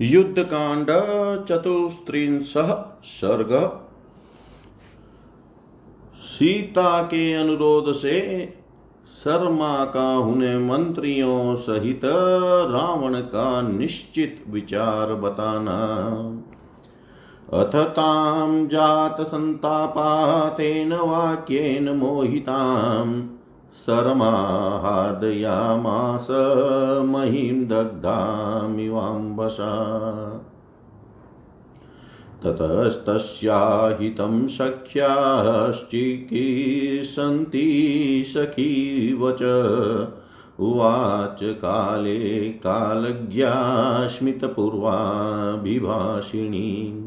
युद्धकांड चतुस्त्रिंश सर्ग। सीता के अनुरोध से शर्मा का उन्हें मंत्रियों सहित रावण का निश्चित विचार बताना। अथ जात संतापा तेन वाक्येन मोहिताम्। शरमाहादयामास महीं दग्धामिवाम्बसा ततस्तस्याहितं सख्याश्चिकीर्षन्ति सखीवच उवाच काले कालज्ञास्मितपूर्वाभिभाषिणी।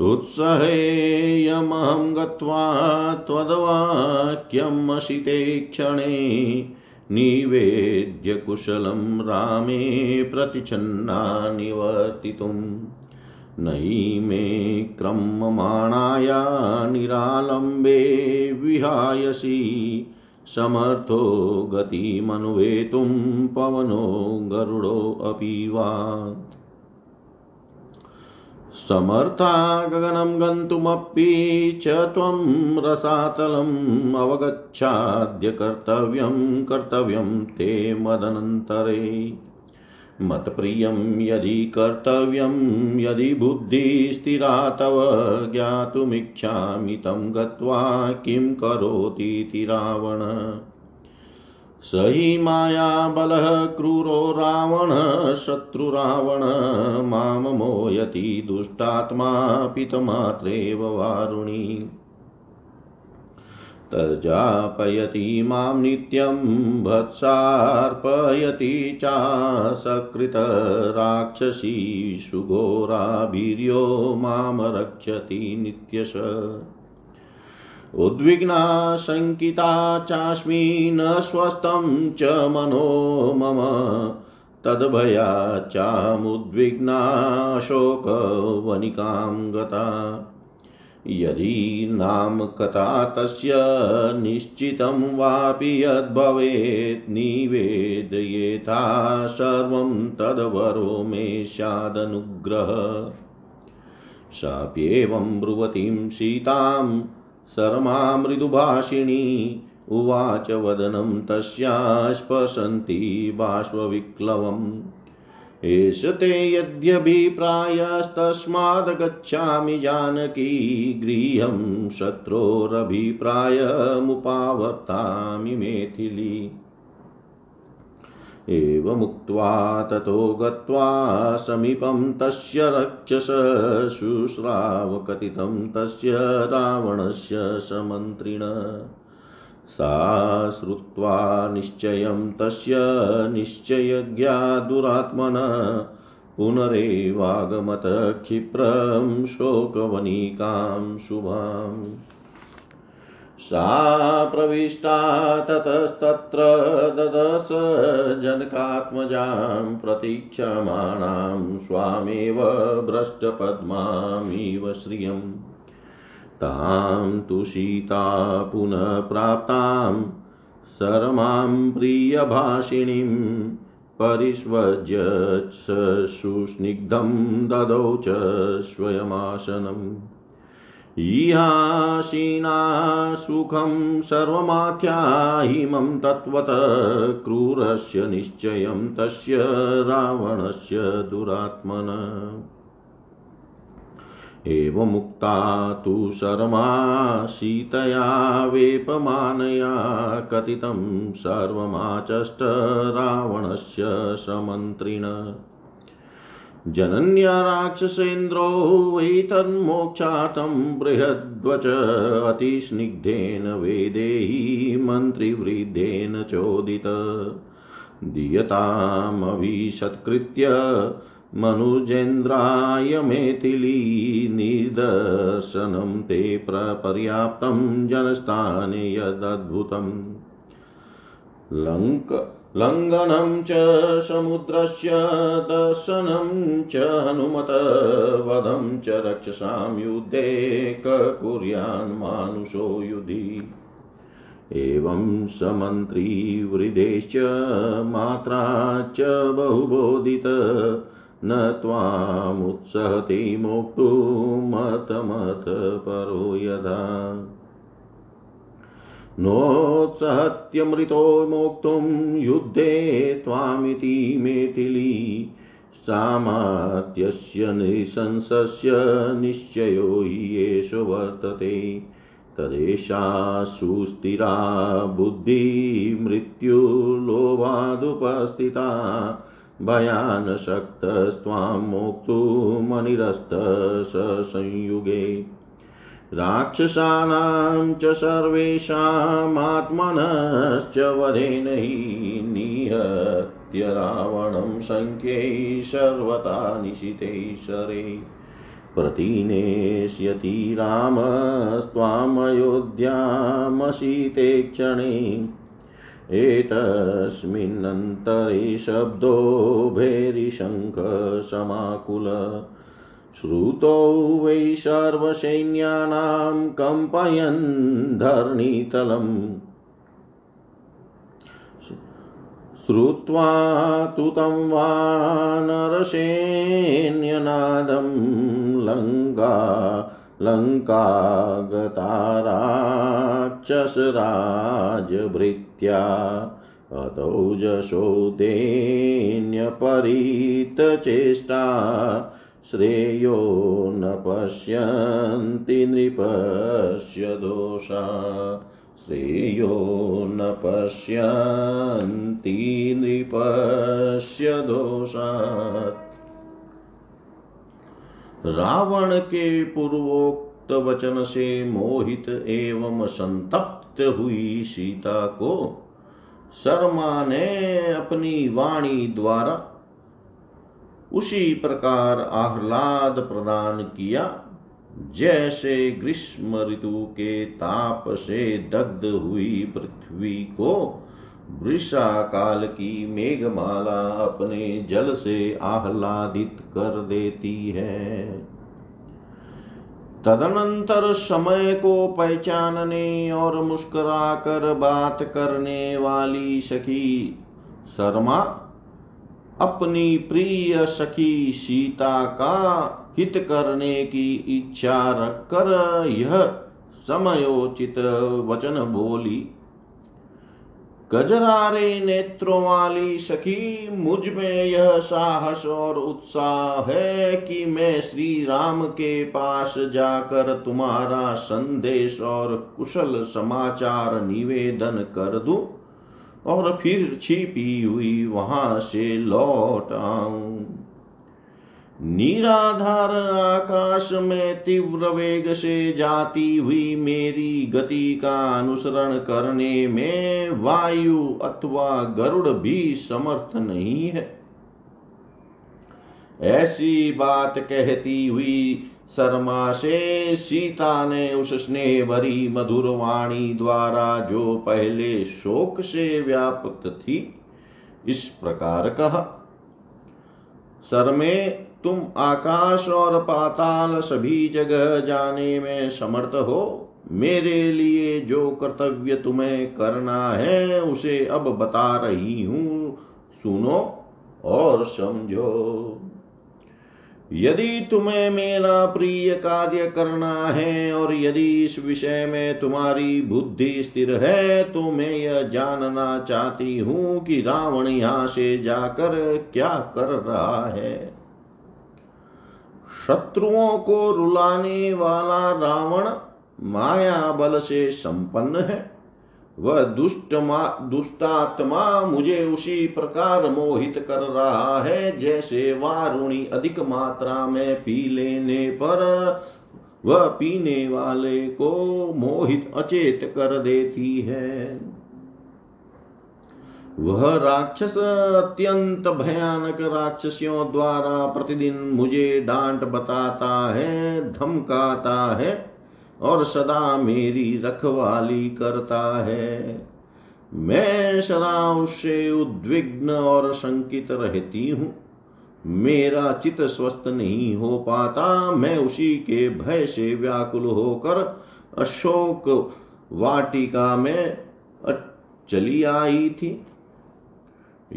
उत्सहेयमहं गत्वा त्वद्वाक्यमशिते क्षणे निवेद्य कुशलं रामे प्रतिच्छन्ना निवर्तितुम् नहि मे क्रममाणाया निरालम्बे विहायसि समर्थो गतिमनुवेतुं पवनो गरुडोऽपि वा। समर्था गगनं गन्तुमपि च त्वं रसातलम् अवगच्छाद्य कर्तव्यं कर्तव्यं ते मदनन्तरे। मत्प्रियं यदि कर्तव्यं, यदि बुद्धिस्थिरा तव ज्ञातुमिच्छामि तं गत्वा किं करोतीति रावण। स हि मायाबलः क्रूरो रावणः, शत्रुरावण माँ मोयति दुष्टात्मा पितमात्रेव वारुणी। तर्जापयति माँ नित्यं, भत्सार्पयति चासकृतराक्षसी सुघोराभिर्यो माँ रक्षति नित्यश। उद्विग्ना शङ्किता चास्मि न स्वस्थं च मनो मम। तद्भयाच्चामुद्विग्ना शोकवनिकां गता यदि नाम कथा तस्य निश्चितं वापि यद्भवेत् निवेदयेथा सर्वं तद्वरो मे स्यादनुग्रह। साप्येवं ब्रुवतीं सीतां शर्मा मृदुभाषिणी उवाच वदनं तस्या स्पशन्ति बाष्पविक्लवम्। एष ते यद्यभिप्रायस्तस्माद् जानकी गृहं शत्रोरभिप्रायमुपावर्तामि मेथिली। एवमुक्त्वा ततो गत्वा समीपं तस्य रक्षस शुश्रावकथितं तस्य रावणस्य समन्त्रिण। सा श्रुत्वा निश्चयं तस्य निश्चयज्ञा दुरात्मन। पुनरेवागमत क्षिप्रं शोकवनिकां शुभाम्। सा प्रविष्टा ततस्तत्र ददश जनकात्मजां प्रतीक्षमाणां स्वामेव भ्रष्टपद्मामिव श्रियम् तां तु सीता पुनः प्राप्तां शरमां प्रियभाषिणीं परिष्वज्य सुस्निग्धं ददौ च स्वयमासनम्। इहासीना सुखं सर्वमाख्याहिमं तत्त्वत क्रूरस्य निश्चयं तस्य रावणस्य दुरात्मन। एवमुक्ता तु शर्मा सीतया वेपमानया कथितं सर्वमाचष्ट रावणस्य समन्त्रिण। जनन्या राक्षसेन्द्रो वै तन्मोक्षार्थं बृहद्वच अतिस्निग्धेन वेदेहि मन्त्रिवृद्धेन चोदित। दीयतामभिषत्कृत्य मनुजेन्द्राय मेथिली निदर्शनं ते प्रपर्याप्तं जनस्थाने यदद्भुतम्। लङ्क लङ्घनं च समुद्रस्य दर्शनं च हनुमत वधं च रक्षसां युद्धे कुर्यान् मानुषो युधि। एवं समन्त्रीवृदेश्च मात्रा च बहुबोधित, न त्वामुत्सहति मोक्तुमतमथ परो यदा। नोत्सहत्यमृतो मोक्तुं युद्धे त्वामिति मेथिली। सामात्यस्य निशंसस्य निश्चयो हि एष वर्तते तदेषा सुस्थिरा बुद्धिमृत्युलोभादुपस्थिता भयानशक्तस्त्वां मोक्तुमनिरस्तसंयुगे राक्षसानां च सर्वेषामात्मनश्च वधेन हि निहत्य रावणं सङ्ख्यै सर्वथा निशिते शरे। प्रतिनेष्यति रामस्त्वामयोध्यामशीते क्षणे। एतस्मिन्नन्तरे शब्दो भैरिशङ्खसमाकुल श्रुतौ वै सर्वसैन्यानां कम्पयन् धरणीतलम्। श्रुत्वा तु तं वानरसेन्यनादं लङ्का लङ्कागताराक्षसराजभृत्या अतौजशोदेन्यपरीतचेष्टा श्रेयो न पश्यन्ति नृपस्य दोषा। श्रेयो न पश्यन्ति नृपस्य दोषात् रावण के पूर्वोक्त वचन से मोहित एवं संतप्त हुई सीता को शर्मा ने अपनी वाणी द्वारा उसी प्रकार आह्लाद प्रदान किया, जैसे ग्रीष्म ऋतु के ताप से दग्ध हुई पृथ्वी को वृषा काल की मेघमाला अपने जल से आह्लादित कर देती है। तदनंतर समय को पहचानने और मुस्कुराकर बात करने वाली सखी शर्मा अपनी प्रिय सखी सीता का हित करने की इच्छा रखकर यह समयोचित वचन बोली। गजरारे नेत्रों वाली सखी, मुझमें यह साहस और उत्साह है कि मैं श्री राम के पास जाकर तुम्हारा संदेश और कुशल समाचार निवेदन कर दूँ। और फिर छिपी हुई वहाँ से लौट आऊँ। निराधार आकाश में तीव्र वेग से जाती हुई मेरी गति का अनुसरण करने में वायु अथवा गरुड़ भी समर्थ नहीं है। ऐसी बात कहती हुई शर्मा से सीता ने उस स्नेह भरी मधुर वाणी द्वारा जो पहले शोक से व्याप्त थी, इस प्रकार कहा सर में तुम आकाश और पाताल सभी जगह जाने में समर्थ हो। मेरे लिए जो कर्तव्य तुम्हें करना है, उसे अब बता रही हूँ। सुनो और समझो। यदि तुम्हें मेरा प्रिय कार्य करना है और यदि इस विषय में तुम्हारी बुद्धि स्थिर है तो मैं यह जानना चाहती हूँ कि रावण यहाँ से जाकर क्या कर रहा है। शत्रुओं को रुलाने वाला रावण माया बल से संपन्न है। वह दुष्ट दुष्टात्मा मुझे उसी प्रकार मोहित कर रहा है, जैसे वारुणी अधिक मात्रा में पी लेने पर वह पीने वाले को मोहित अचेत कर देती है। वह राक्षस अत्यंत भयानक राक्षसियों द्वारा प्रतिदिन मुझे डांट बताता है, धमकाता है। और सदा मेरी रखवाली करता है। मैं सदा उससे उद्विग्न और शंकित रहती हूँ। मेरा चित स्वस्थ नहीं हो पाता। मैं उसी के भय से व्याकुल होकर अशोक वाटिका में चली आई थी।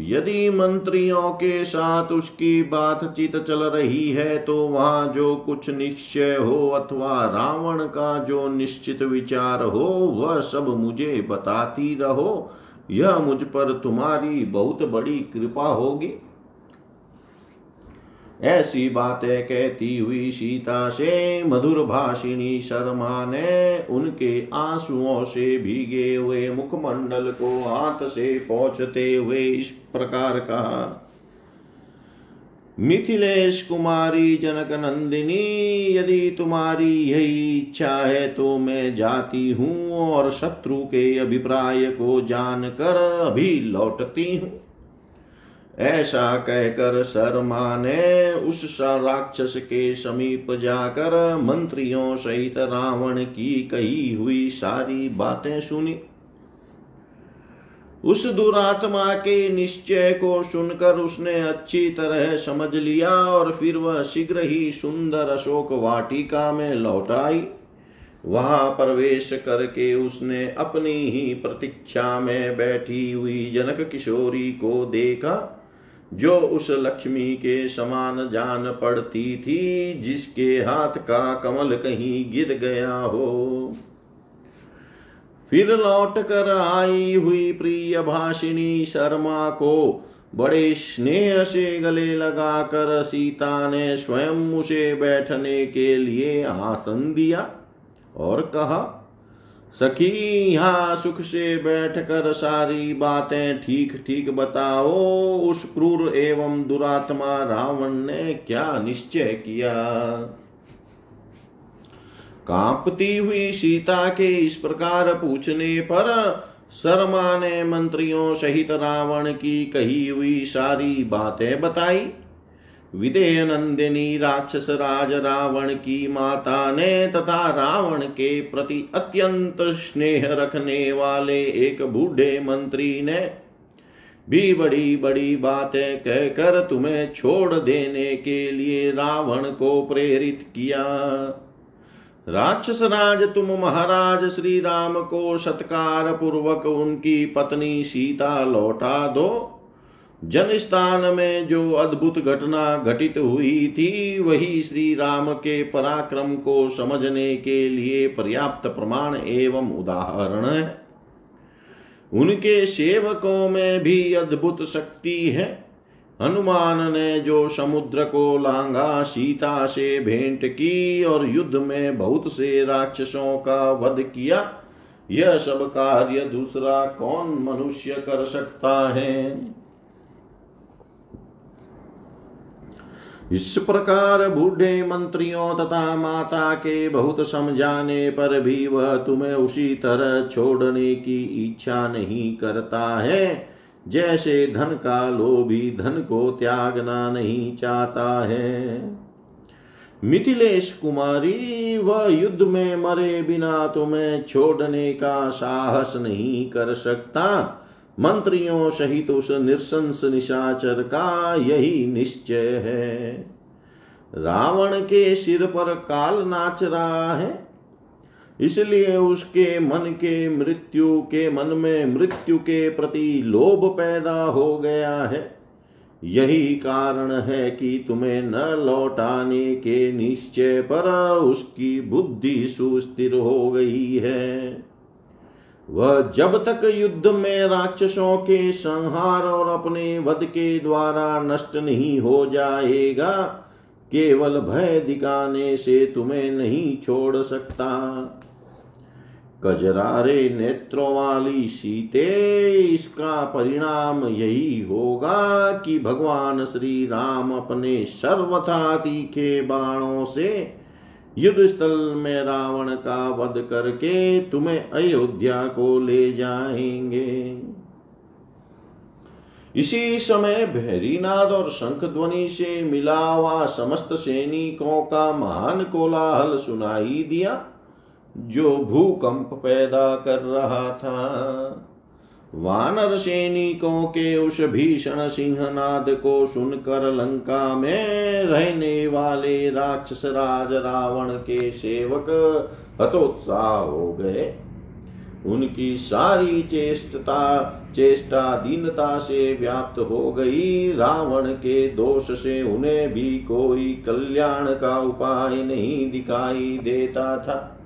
यदि मंत्रियों के साथ उसकी बातचीत चल रही है तो वहाँ जो कुछ निश्चय हो अथवा रावण का जो निश्चित विचार हो, वह सब मुझे बताती रहो। यह मुझ पर तुम्हारी बहुत बड़ी कृपा होगी। ऐसी बातें कहती हुई सीता से मधुर भाषिणी शर्मा ने उनके आंसुओं से भीगे हुए मुखमंडल को हाथ से पहुँचते हुए इस प्रकार कहा, मिथिलेश कुमारी जनक नंदिनी, यदि तुम्हारी यही इच्छा है तो मैं जाती हूँ और शत्रु के अभिप्राय को जानकर अभी लौटती हूँ। ऐसा कहकर शर्मा ने उस राक्षस के समीप जाकर मंत्रियों सहित रावण की कही हुई सारी बातें सुनी। उस दुरात्मा के निश्चय को सुनकर उसने अच्छी तरह समझ लिया और फिर वह शीघ्र ही सुंदर अशोक वाटिका में लौट आई। वहाँ प्रवेश करके उसने अपनी ही प्रतीक्षा में बैठी हुई जनक किशोरी को देखा। जो उस लक्ष्मी के समान जान पड़ती थी, जिसके हाथ का कमल कहीं गिर गया हो। फिर लौट कर आई हुई प्रिय भाषिणी शर्मा को बड़े स्नेह से गले लगाकर सीता ने स्वयं उसे बैठने के लिए आसन दिया और कहा सखी, यहाँ सुख से बैठकर सारी बातें ठीक ठीक बताओ। उस क्रूर एवं दुरात्मा रावण ने क्या निश्चय किया? कांपती हुई सीता के इस प्रकार पूछने पर शर्मा ने मंत्रियों सहित रावण की कही हुई सारी बातें बताई। विदेह नंदिनी राक्षस राज रावण की माता ने तथा रावण के प्रति अत्यंत स्नेह रखने वाले एक बूढ़े मंत्री ने भी बड़ी बड़ी बातें कहकर तुम्हें छोड़ देने के लिए रावण को प्रेरित किया। राक्षस राज तुम महाराज श्री राम को सत्कार पूर्वक उनकी पत्नी सीता लौटा दो। जन स्थान में जो अद्भुत घटना घटित हुई थी, वही श्री राम के पराक्रम को समझने के लिए पर्याप्त प्रमाण एवं उदाहरण है। उनके सेवकों में भी अद्भुत शक्ति है। हनुमान ने जो समुद्र को लांगा सीता से भेंट की और युद्ध में बहुत से राक्षसों का वध किया, यह सब कार्य दूसरा कौन मनुष्य कर सकता है? इस प्रकार बूढ़े मंत्रियों तथा माता के बहुत समझाने पर भी वह तुम्हें उसी तरह छोड़ने की इच्छा नहीं करता है। जैसे धन का लोभी धन को त्यागना नहीं चाहता है। मिथिलेश कुमारी, वह युद्ध में मरे बिना तुम्हें छोड़ने का साहस नहीं कर सकता। मंत्रियों सहित उस निशंस निशाचर का यही निश्चय है। रावण के सिर पर काल नाच रहा है, इसलिए उसके मन के मृत्यु के मन में मृत्यु के प्रति लोभ पैदा हो गया है। यही कारण है कि तुम्हें न लौटाने के निश्चय पर उसकी बुद्धि सुस्थिर हो गई है। वह जब तक युद्ध में राक्षसों के संहार और अपने वध के द्वारा नष्ट नहीं हो जाएगा, केवल भय दिखाने से तुम्हें नहीं छोड़ सकता। कजरारे नेत्रों वाली सीते, इसका परिणाम यही होगा कि भगवान श्री राम अपने सर्वथा तीखे बाणों से युद्ध स्थल में रावण का वध करके तुम्हें अयोध्या को ले जाएँगे। इसी समय भैरीनाद और शंख ध्वनि से मिला हुआ समस्त सैनिकों का महान कोलाहल सुनाई दिया, जो भूकंप पैदा कर रहा था। वानर सैनिकों के उस भीषण सिंहनाद को सुनकर लंका में रहने वाले राक्षस राज रावण के सेवक हतोत्साह हो गए। उनकी सारी चेष्टता चेष्टा दीनता से व्याप्त हो गई। रावण के दोष से उन्हें भी कोई कल्याण का उपाय नहीं दिखाई देता था।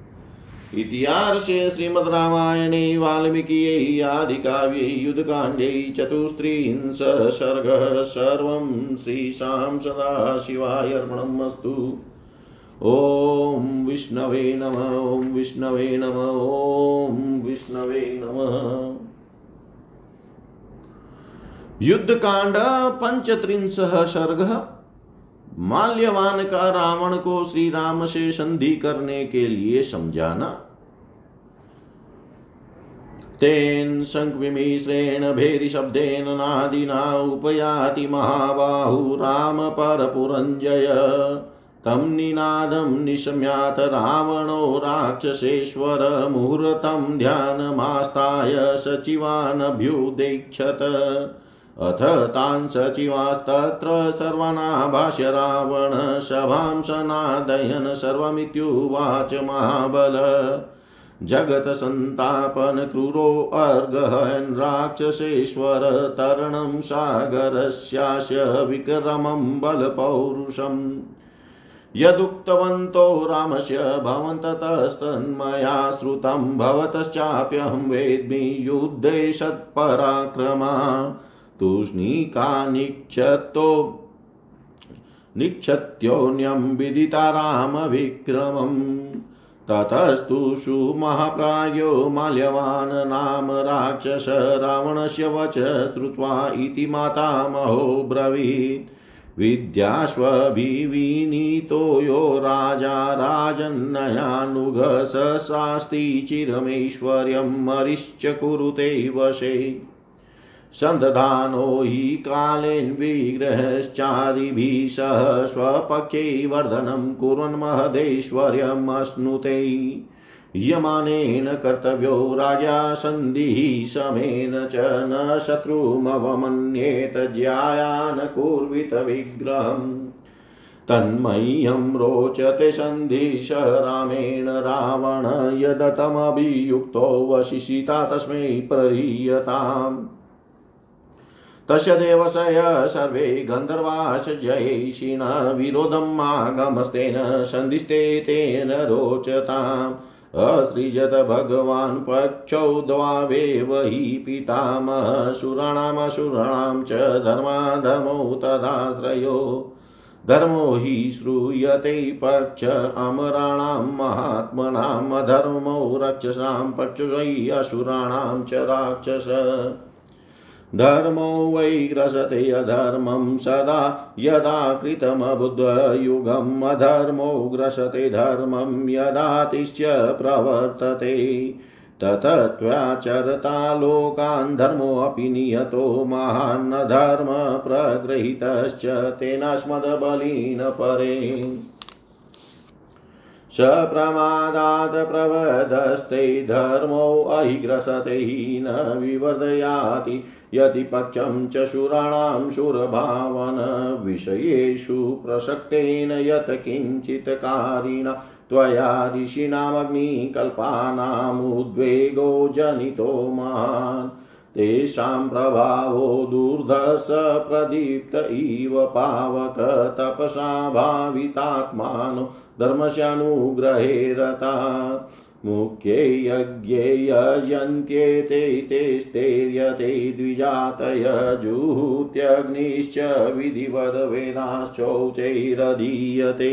इतिहासे श्रीमद्रामायणे वाल्मीकियै आदिकाव्ये युद्धकाण्डे चतुस्त्रिंश सर्गः सर्वं श्रीशां सदाशिवाय अर्पणमस्तु। ॐ विष्णवे नम, ॐ विष्णवे नम, ॐ विष्णवे नमः। युद्धकांड पंचत्रिंश सर्ग माल्यवान का रावण को श्री राम से संधि करने के लिए समझाना। तेन शङ्खविमिश्रेण भेरिशब्देन नादिना उपयाति महाबाहु राम परपुरञ्जय तं निनादं निशम्यात रावणो राक्षसेश्वर मुहूर्तं ध्यानमास्ताय सचिवानभ्युदेक्षत। अथ तान् सचिवास्तत्र सर्वनाभाष्य रावण सभां सनादयन् सर्वमित्युवाच महाबल जगत्सन्तापन क्रूरोऽर्गहन् राक्षसेश्वर तरणं सागरस्यास्य विक्रमं बलपौरुषम्। यदुक्तवन्तो रामस्य भवन्ततस्तन्मया श्रुतं भवतश्चाप्यहं वेद्मि युद्धे सत्पराक्रमा। तूष्णीका निक्षतो, निक्षत्योऽन्यं विदिता रामविक्रमम् ततस्तु सुमहाप्रायो माल्यवान् नाम राक्षस रावणस्य वच श्रुत्वा इति मातामहो ब्रवीत्। विद्याश्वभिविनीतो यो राजा राजन्नयानुग स शास्ति चिरमेश्वर्यं मरिश्च कुरुते वशे। सन्दधानो हि कालेन विग्रहश्चादिभिः सह स्वपक्षे वर्धनं कुर्वन् महदेश्वर्यम् अश्नुते। यमानेन कर्तव्यो राजा सन्धिः समेन च न शत्रुमवमन्येत ज्यायान् कुर्वित विग्रहम्। तन्मह्यं रोचते सन्धिश रामेण रावण यदतमभियुक्तो वशिषिता तस्मै प्रहीयताम् तस्य देवशय सर्वे गन्धर्वाश जयैषिण विरोधम् आगमस्तेन सन्धिस्ते तेन रोचताम्। असृजत भगवान् पक्षौ द्वावेव हि पितामहसुराणामसुराणां च धर्माधर्मौ तदाश्रयो। धर्मो हि श्रूयते पक्ष अमराणां महात्मनाम् अधर्मौ रक्षसां पक्षै असुराणां च राक्षस। धर्मो वै ग्रसते अधर्मं सदा यदा कृतमबुद्धयुगम्। अधर्मो ग्रसते धर्मं यदातिश्च प्रवर्तते। ततत्त्वाचरता लोकान् धर्मोऽपि नियतो महान्। धर्म प्रगृहीतश्च परे सप्रमादात् प्रवदस्ते धर्मो अहिग्रसते न विवर्धयाति यदि पक्षं च शूराणां शूरभावन विषयेषु प्रसक्तेन यत् किञ्चित् कारिणा त्वया ऋषीणामग्निकल्पानामुद्वेगो जनितो महान् तेषां प्रभावो प्रदीप्त इव पावक तपसा भावितात्मानो धर्मस्यानुग्रहे रता मुख्ये यज्ञे यजन्त्येते तेस्तेर्यते द्विजातय जुहुत्यग्निश्च विधिवद वेदाश्चौचैरधीयते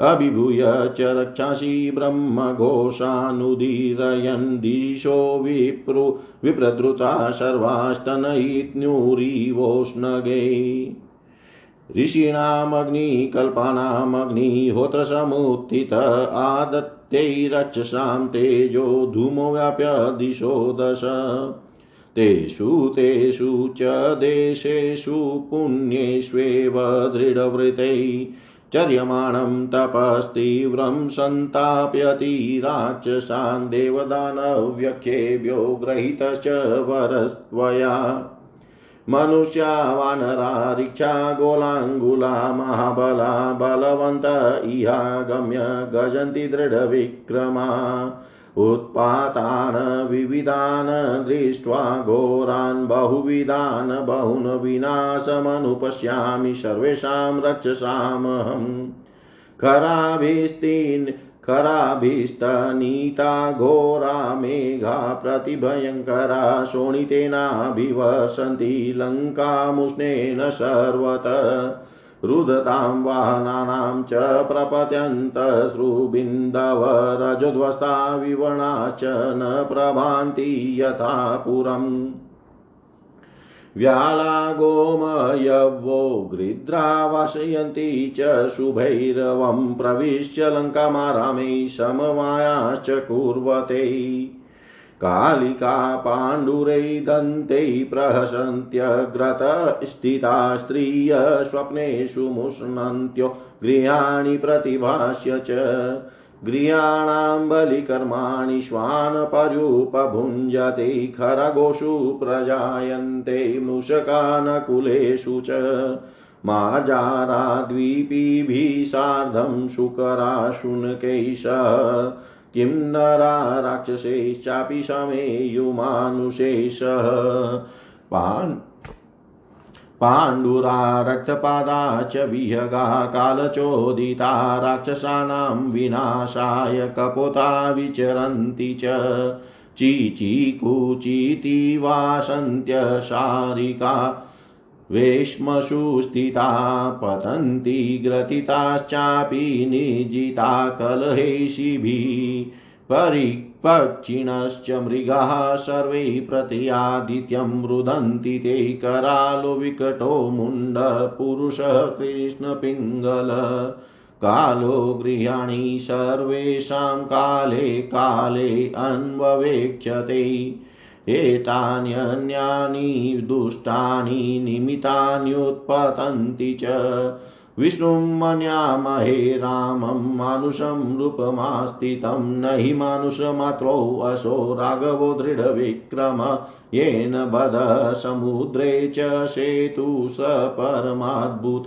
अभिभूय च रक्षासि ब्रह्मघोषानुदीरयन् दिशो विप्रु विप्रद्रुता सर्वास्तनयित्न्युरिवोष्णगे ऋषीणामग्निकल्पानामग्निहोत्रसमुत्थित आदत्यैरक्षसां तेजो धूमो व्याप्य दिशो दश। तेषु तेषु च देशेषु पुण्येष्वेव दृढवृतै चर्यमाणं तपस्तीव्रं सन्ताप्यतिराक्षसान् देवदानव्यख्येभ्यो गृहीतश्च वरस्त्वया। मनुष्या वानरा ऋक्षा गोलाङ्गुला महाबला बलवन्त इहागम्य गजन्ति दृढविक्रमा। उत्पातान् विविधान् दृष्ट्वा घोरान् बहुविधान् बहून् विनाशमनुपश्यामि सर्वेषां रक्षसामहम् खराभिस्तीन् खराभिस्तनीता घोरा मेघा प्रतिभयङ्करा शोणितेनाभिवसन्ति लङ्कामुष्णेन सर्वत। रुदतां वाहनानां च प्रपत्यन्तश्रुबिन्दवरजोध्वस्ता विवणाश्च न प्रभान्ति यथा पुरम्। व्याला गोमयवो गृध्रा वासयन्ति च शुभैरवं प्रविश्य लङ्कामारामे समवायाश्च कुर्वते। कालिका पाण्डुरै दन्ते प्रहसन्त्यग्रत स्थिता स्त्रिय स्वप्नेषु मुष्णन्त्यो गृहाणि प्रतिभाष्य च। गृहाणां बलिकर्माणि श्वानपर्युपभुञ्जते खरगोषु प्रजायन्ते मूषकानकुलेषु च। मार्जाराद्वीपीभिः सार्धं शुकराशुनकैषः। किं नरा राक्षसैश्चापि समेयुमानुषेशः पान् पाण्डुरा रक्तपादा च विहगा कालचोदिता राक्षसानां विनाशाय कपोता विचरन्ति च। चीचीकुचीति वासन्त्यशारिका वेश्मसु स्थिता पतन्ति ग्रथिताश्चापि निर्जिता कलहेशिभिः। परि पक्षिणश्च मृगाः सर्वे प्रत्यादित्यं रुदन्ति ते करालो विकटो मुण्डपुरुषः कृष्णपिङ्गल। कालो गृहाणि सर्वेषां काले काले अन्ववेक्षते। एतान्यन्यानि दुष्टानि निमितान्युत्पतन्ति च। विष्णुं मन्यामहे रामं मानुषं रूपमास्थितं न हि मानुषमात्रोऽसो राघवो दृढविक्रम, येन बध समुद्रे च सेतु स परमाद्भुत।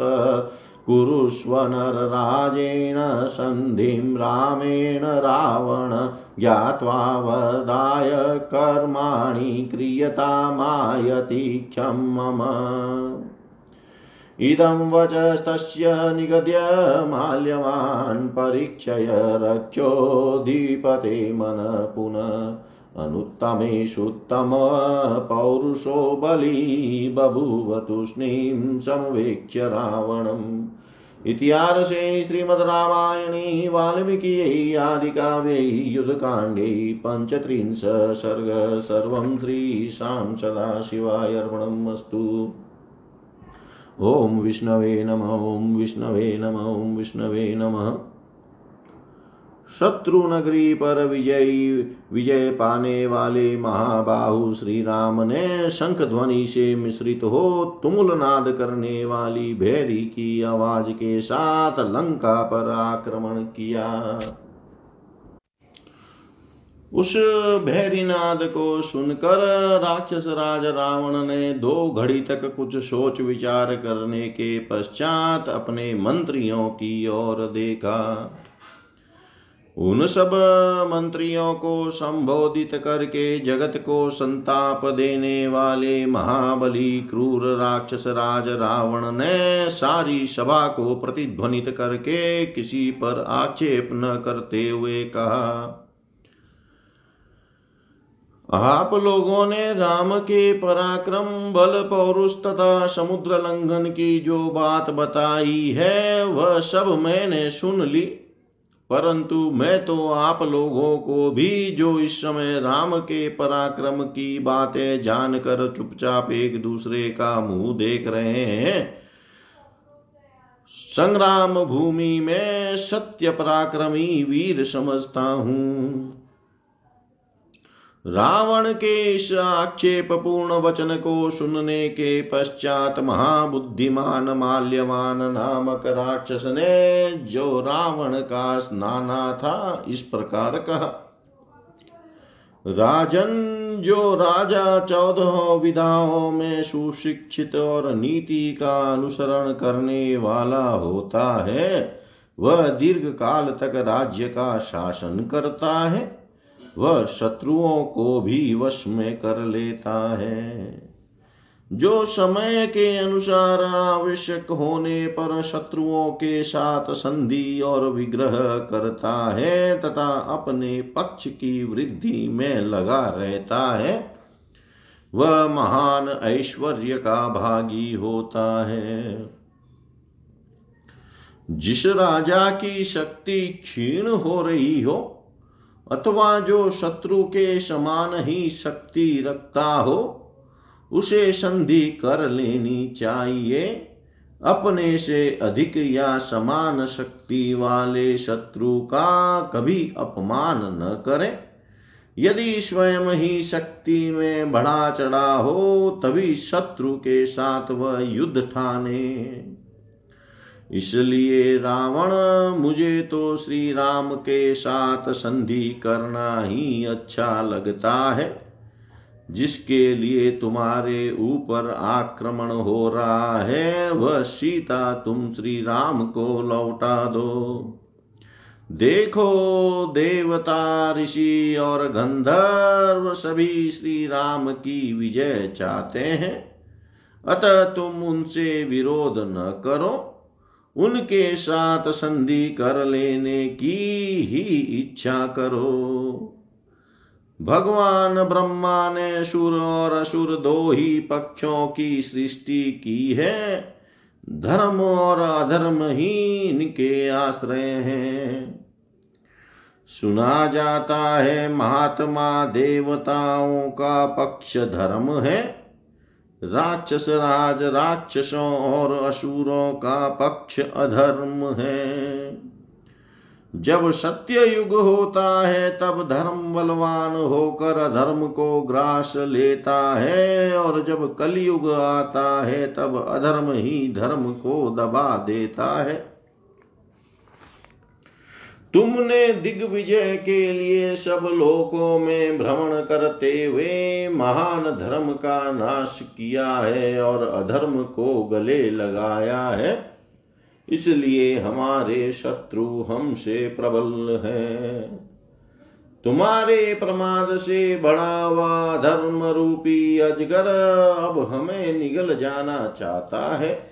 कुरुष्व नरराजेन सन्धिं रामेण रावण, ज्ञात्वा वदाय कर्माणि क्रियतामायतिख्यं मम। इदं वचस्तस्य निगद्य माल्यवान् परीक्षय रक्षोऽधिपते मन पुनः। अनुत्तमेषुत्तम बली बभूव तूष्णीं समवेक्ष्य रावणम्। इतिहासे श्रीमद्रामायणे वाल्मीकियै आदिकाव्यै युद्धकाण्डे पञ्चत्रिंश श्रीशां सदाशिवाय अस्तु। ओम विष्णवे नम, ओम विष्णवे नम, ओम विष्णवे नमः। शत्रु नगरी पर विजयी, विजय पाने वाले महाबाहु श्री राम ने शंख ध्वनि से मिश्रित हो तुमुल नाद करने वाली भैरी की आवाज़ के साथ लंका पर आक्रमण किया। उस भैरीनाद को सुनकर राक्षस राज रावण ने दो घड़ी तक कुछ सोच विचार करने के पश्चात अपने मंत्रियों की ओर देखा। उन सब मंत्रियों को संबोधित करके जगत को संताप देने वाले महाबली क्रूर राक्षस राज रावण ने सारी सभा को प्रतिध्वनित करके किसी पर आक्षेप न करते हुए कहा। आप लोगों ने राम के पराक्रम बल पौरुष तथा समुद्र लंघन की जो बात बताई है, वह सब मैंने सुन ली। परंतु मैं तो आप लोगों को भी जो इस समय राम के पराक्रम की बातें जानकर चुपचाप एक दूसरे का मुँह देख रहे हैं, संग्राम भूमि में सत्य पराक्रमी वीर समझता हूँ। रावण के इस आक्षेप पूर्ण वचन को सुनने के पश्चात महाबुद्धिमान माल्यवान नामक राक्षस ने जो रावण का स्नाना था, इस प्रकार कहा, राजन, जो राजा चौदह विधाओं में सुशिक्षित और नीति का अनुसरण करने वाला होता है, वह दीर्घ काल तक राज्य का शासन करता है। वह शत्रुओं को भी वश में कर लेता है। जो समय के अनुसार आवश्यक होने पर शत्रुओं के साथ संधि और विग्रह करता है तथा अपने पक्ष की वृद्धि में लगा रहता है, वह महान ऐश्वर्य का भागी होता है। जिस राजा की शक्ति क्षीण हो रही हो अथवा जो शत्रु के समान ही शक्ति रखता हो, उसे संधि कर लेनी चाहिए। अपने से अधिक या समान शक्ति वाले शत्रु का कभी अपमान न करें। यदि स्वयं ही शक्ति में बढ़ा चढ़ा हो, तभी शत्रु के साथ वह युद्ध ठाने इसलिए रावण, मुझे तो श्री राम के साथ संधि करना ही अच्छा लगता है। जिसके लिए तुम्हारे ऊपर आक्रमण हो रहा है, वह सीता तुम श्री राम को लौटा दो। देखो देवता, ऋषि और गंधर्व, सभी श्री राम की विजय चाहते हैं। अतः तुम उनसे विरोध न करो। उनके साथ संधि कर लेने की ही इच्छा करो। भगवान ब्रह्मा ने सुर और असुर दो ही पक्षों की सृष्टि की है। धर्म और अधर्म ही इनके आश्रय हैं। सुना जाता है महात्मा देवताओं का पक्ष धर्म है। राक्षस राज राक्षसों और असुरों का पक्ष अधर्म है। जब सत्य युग होता है, तब धर्म बलवान होकर अधर्म को ग्रास लेता है और जब कलयुग आता है, तब अधर्म ही धर्म को दबा देता है। तुमने दिग्विजय के लिए सब लोकों में भ्रमण करते हुए महान धर्म का नाश किया है और अधर्म को गले लगाया है। इसलिए हमारे शत्रु हमसे प्रबल है। तुम्हारे प्रमाद से बड़ा हुआ धर्म रूपी अजगर अब हमें निगल जाना चाहता है।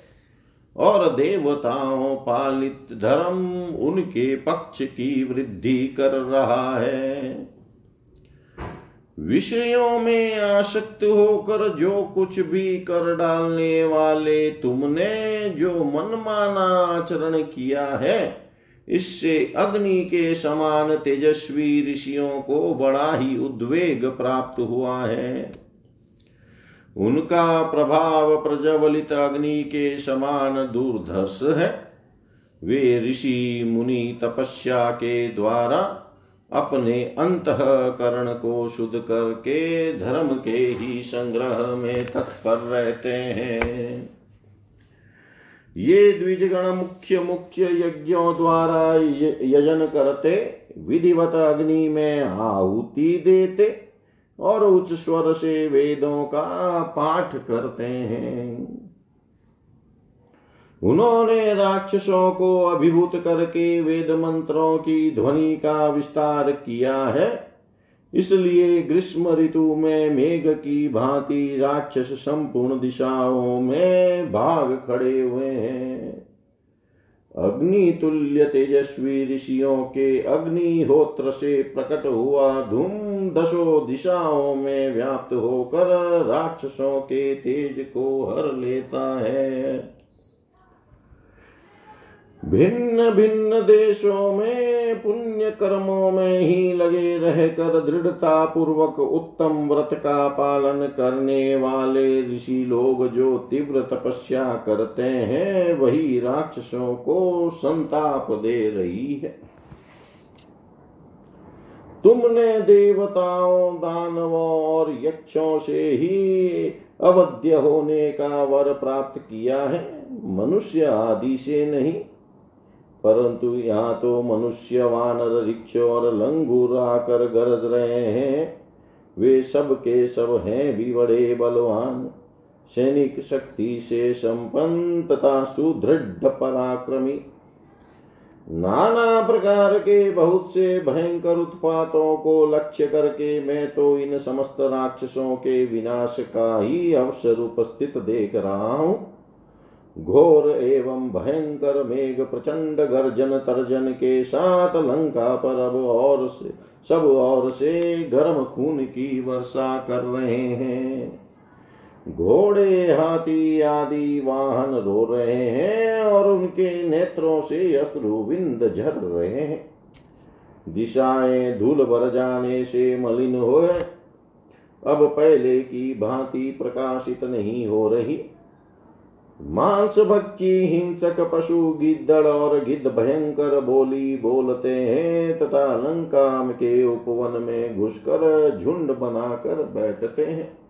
और देवताओं पालित धर्म उनके पक्ष की वृद्धि कर रहा है। विषयों में आसक्त होकर जो कुछ भी कर डालने वाले तुमने जो मनमाना आचरण किया है, इससे अग्नि के समान तेजस्वी ऋषियों को बड़ा ही उद्वेग प्राप्त हुआ है। उनका प्रभाव प्रज्वलित अग्नि के समान दूरधर्ष है। वे ऋषि मुनि तपस्या के द्वारा अपने अंतकरण को शुद्ध करके धर्म के ही संग्रह में तत्पर रहते हैं। ये द्विजगण मुख्य मुख्य यज्ञों द्वारा यजन करते, विधिवत अग्नि में आहुति देते और उच्च स्वर से वेदों का पाठ करते हैं। उन्होंने राक्षसों को अभिभूत करके वेद मंत्रों की ध्वनि का विस्तार किया है। इसलिए ग्रीष्म ऋतु में मेघ की भांति राक्षस संपूर्ण दिशाओं में भाग खड़े हुए हैं। अग्नि तुल्य तेजस्वी ऋषियों के अग्निहोत्र से प्रकट हुआ धूम दशो दिशाओं में व्याप्त होकर राक्षसों के तेज को हर लेता है। भिन्न भिन्न देशों में, पुण्य कर्मों में ही लगे रहकर दृढ़ता पूर्वक उत्तम व्रत का पालन करने वाले ऋषि लोग जो तीव्र तपस्या करते हैं, वही राक्षसों को संताप दे रही है। तुमने देवताओं, दानवों और यक्षों से ही अवध्य होने का वर प्राप्त किया है। मनुष्य आदि से नहीं, परंतु यहाँ तो मनुष्य, वानर, रिक्ष और लंगूर आकर गरज रहे हैं। वे सब के सब हैं भी बड़े बलवान। सैनिक शक्ति से संपन्न तथा सुदृढ़, पराक्रमी। नाना प्रकार के बहुत से भयंकर उत्पातों को लक्ष्य करके मैं तो इन समस्त राक्षसों के विनाश का ही अवसर उपस्थित देख रहा हूँ। घोर एवं भयंकर मेघ प्रचंड गर्जन तर्जन के साथ लंका पर अब और से, सब और से गर्म खून की वर्षा कर रहे हैं। घोड़े, हाथी आदि वाहन रो रहे हैं और उनके नेत्रों से अश्रुविंद झर रहे हैं। दिशाएँ धूल भर जाने से मलिन हो अब पहले की भांति प्रकाशित नहीं हो रही। मांस भक्षी हिंसक पशु गिद्दड़ और गिद्ध भयंकर बोली बोलते हैं तथा लंका के उपवन में घुसकर झुंड बनाकर बैठते हैं।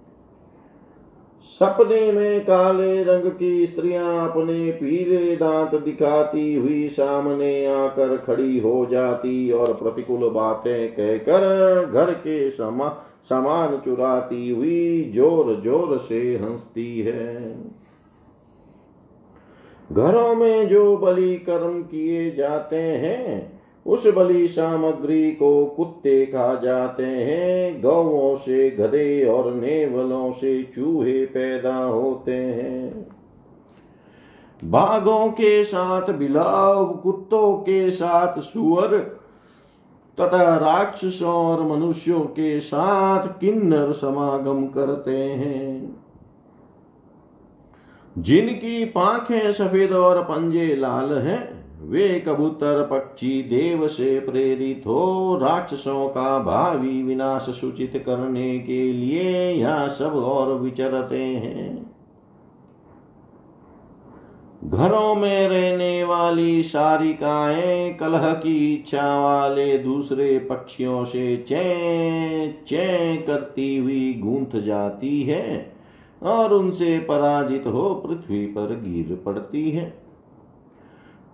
सपने में काले रंग की स्त्रियाँ अपने पीले दांत दिखाती हुई सामने आकर खड़ी हो जाती और प्रतिकूल बातें कहकर घर के समा, सामान चुराती हुई ज़ोर ज़ोर से हंसती है। घरों में जो बलि कर्म किए जाते हैं उस बलि सामग्री को कुत्ते खा जाते हैं गौों से गधे और नेवलों से चूहे पैदा होते हैं। बाघों के साथ बिलाव, कुत्तों के साथ सुअर, तथा राक्षसों और मनुष्यों के साथ किन्नर समागम करते हैं। जिनकी पांखें सफ़ेद और पंजे लाल हैं वे कबूतर पक्षी देव से प्रेरित हो, राक्षसों का भावी विनाश सूचित करने के लिए यह सब और विचरते हैं। घरों में रहने वाली सारिकाएँ कलह की इच्छा वाले दूसरे पक्षियों से चै चै करती हुई गूंथ जाती है और उनसे पराजित हो पृथ्वी पर गिर पड़ती है।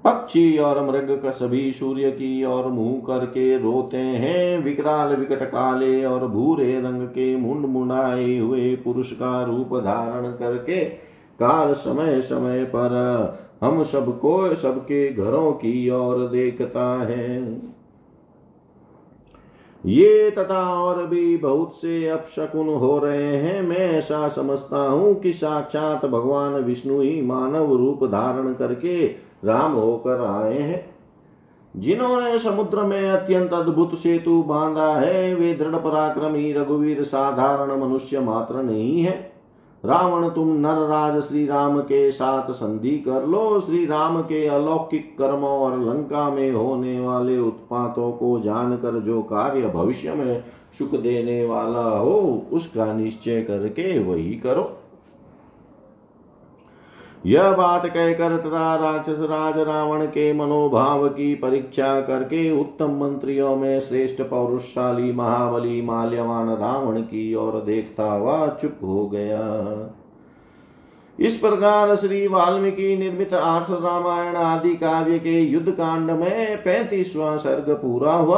पक्षी और मृग का सभी सूर्य की ओर मुँह करके रोते हैं। विकराल विकट काले और भूरे रंग के मुंड मुंडाए हुए पुरुष का रूप धारण करके काल समय समय पर हम सबको सबके घरों की ओर देखता है। ये तथा और भी बहुत से अपशकुन हो रहे हैं। मैं ऐसा समझता हूँ कि साक्षात भगवान विष्णु ही मानव रूप धारण करके राम होकर आए हैं। जिन्होंने समुद्र में अत्यंत अद्भुत सेतु बांधा है, वे दृढ़ पराक्रमी रघुवीर साधारण मनुष्य मात्र नहीं है। रावण, तुम नर राज श्री राम के साथ संधि कर लो। श्री राम के अलौकिक कर्मों और लंका में होने वाले उत्पातों को जानकर जो कार्य भविष्य में सुख देने वाला हो, उसका निश्चय करके वही करो। यह बात कहकर तथा राक्षस राज रावण के मनोभाव की परीक्षा करके उत्तम मंत्रियों में श्रेष्ठ पौरुषशाली महाबली माल्यवान रावण की ओर देखता हुआ चुप हो गया। इस प्रकार श्री वाल्मीकि निर्मित आर्ष रामायण आदि काव्य के युद्ध कांड में पैंतीसवां सर्ग पूरा हुआ।